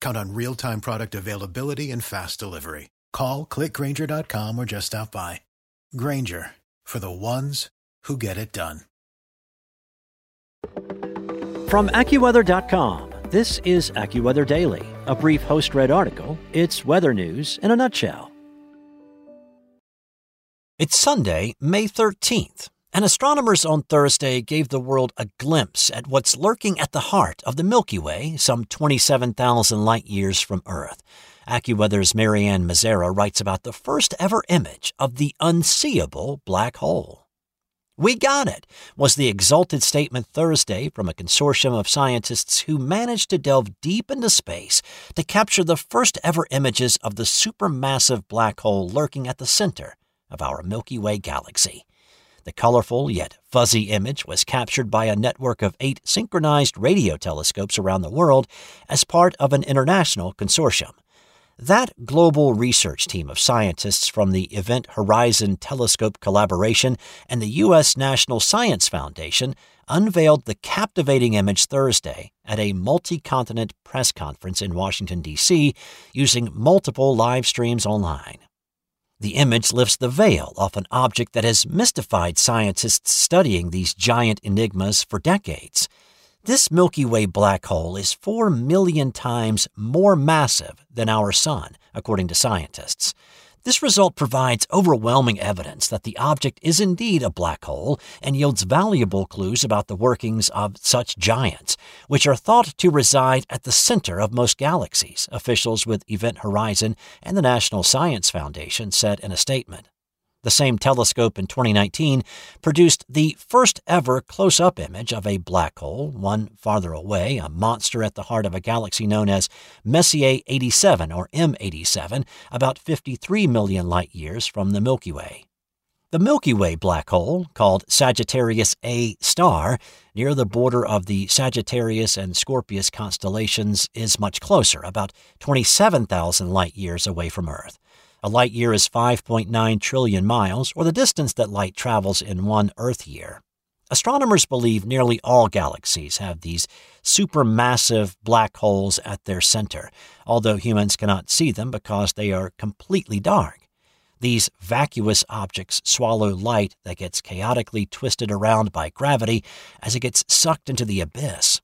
Count on real time product availability and fast delivery. Call clickgrainger.com or just stop by. Grainger for the ones who get it done. From AccuWeather.com, this is AccuWeather Daily, a brief host read article. It's weather news in a nutshell. It's Sunday, May 13th, and astronomers on Thursday gave the world a glimpse at what's lurking at the heart of the Milky Way, some 27,000 light years from Earth. AccuWeather's Marianne Mazzara writes about the first ever image of the unseeable black hole. We got it, was the exulted statement Thursday from a consortium of scientists who managed to delve deep into space to capture the first ever images of the supermassive black hole lurking at the center of our Milky Way galaxy. The colorful yet fuzzy image was captured by a network of eight synchronized radio telescopes around the world as part of an international consortium. That global research team of scientists from the Event Horizon Telescope Collaboration and the U.S. National Science Foundation unveiled the captivating image Thursday at a multi continent press conference in Washington, D.C., using multiple live streams online. The image lifts the veil off an object that has mystified scientists studying these giant enigmas for decades. This Milky Way black hole is 4 million times more massive than our Sun, according to scientists. This result provides overwhelming evidence that the object is indeed a black hole and yields valuable clues about the workings of such giants, which are thought to reside at the center of most galaxies, officials with Event Horizon and the National Science Foundation said in a statement. The same telescope in 2019 produced the first ever close up image of a black hole, one farther away, a monster at the heart of a galaxy known as Messier 87 or M87, about 53 million light years from the Milky Way. The Milky Way black hole, called Sagittarius A star, near the border of the Sagittarius and Scorpius constellations, is much closer, about 27,000 light years away from Earth. A light year is 5.9 trillion miles, or the distance that light travels in one Earth year. Astronomers believe nearly all galaxies have these supermassive black holes at their center, although humans cannot see them because they are completely dark. These vacuous objects swallow light that gets chaotically twisted around by gravity as it gets sucked into the abyss.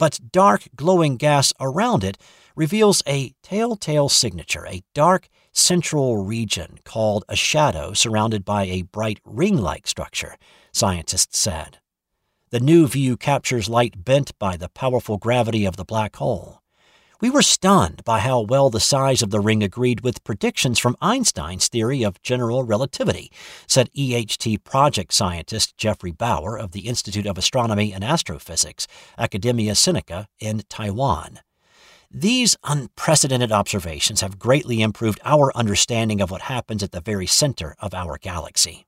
But dark, glowing gas around it reveals a telltale signature, a dark, central region called a shadow surrounded by a bright ring like structure, scientists said. The new view captures light bent by the powerful gravity of the black hole. We were stunned by how well the size of the ring agreed with predictions from Einstein's theory of general relativity, said EHT project scientist Geoffrey Bower of the Institute of Astronomy and Astrophysics, Academia Sinica in Taiwan. These unprecedented observations have greatly improved our understanding of what happens at the very center of our galaxy.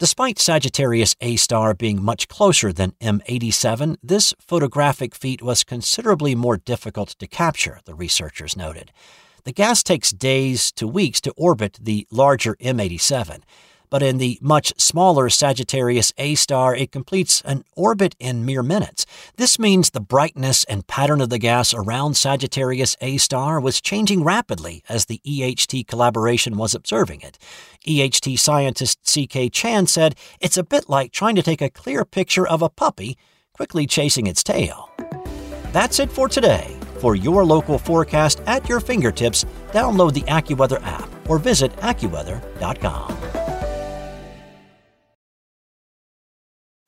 Despite Sagittarius A star being much closer than M87, this photographic feat was considerably more difficult to capture, the researchers noted. The gas takes days to weeks to orbit the larger M87, but in the much smaller Sagittarius A star, it completes an orbit in mere minutes. This means the brightness and pattern of the gas around Sagittarius A star was changing rapidly as the EHT collaboration was observing it. EHT scientist C.K. Chan said it's a bit like trying to take a clear picture of a puppy quickly chasing its tail. That's it for today. For your local forecast at your fingertips, download the AccuWeather app or visit AccuWeather.com.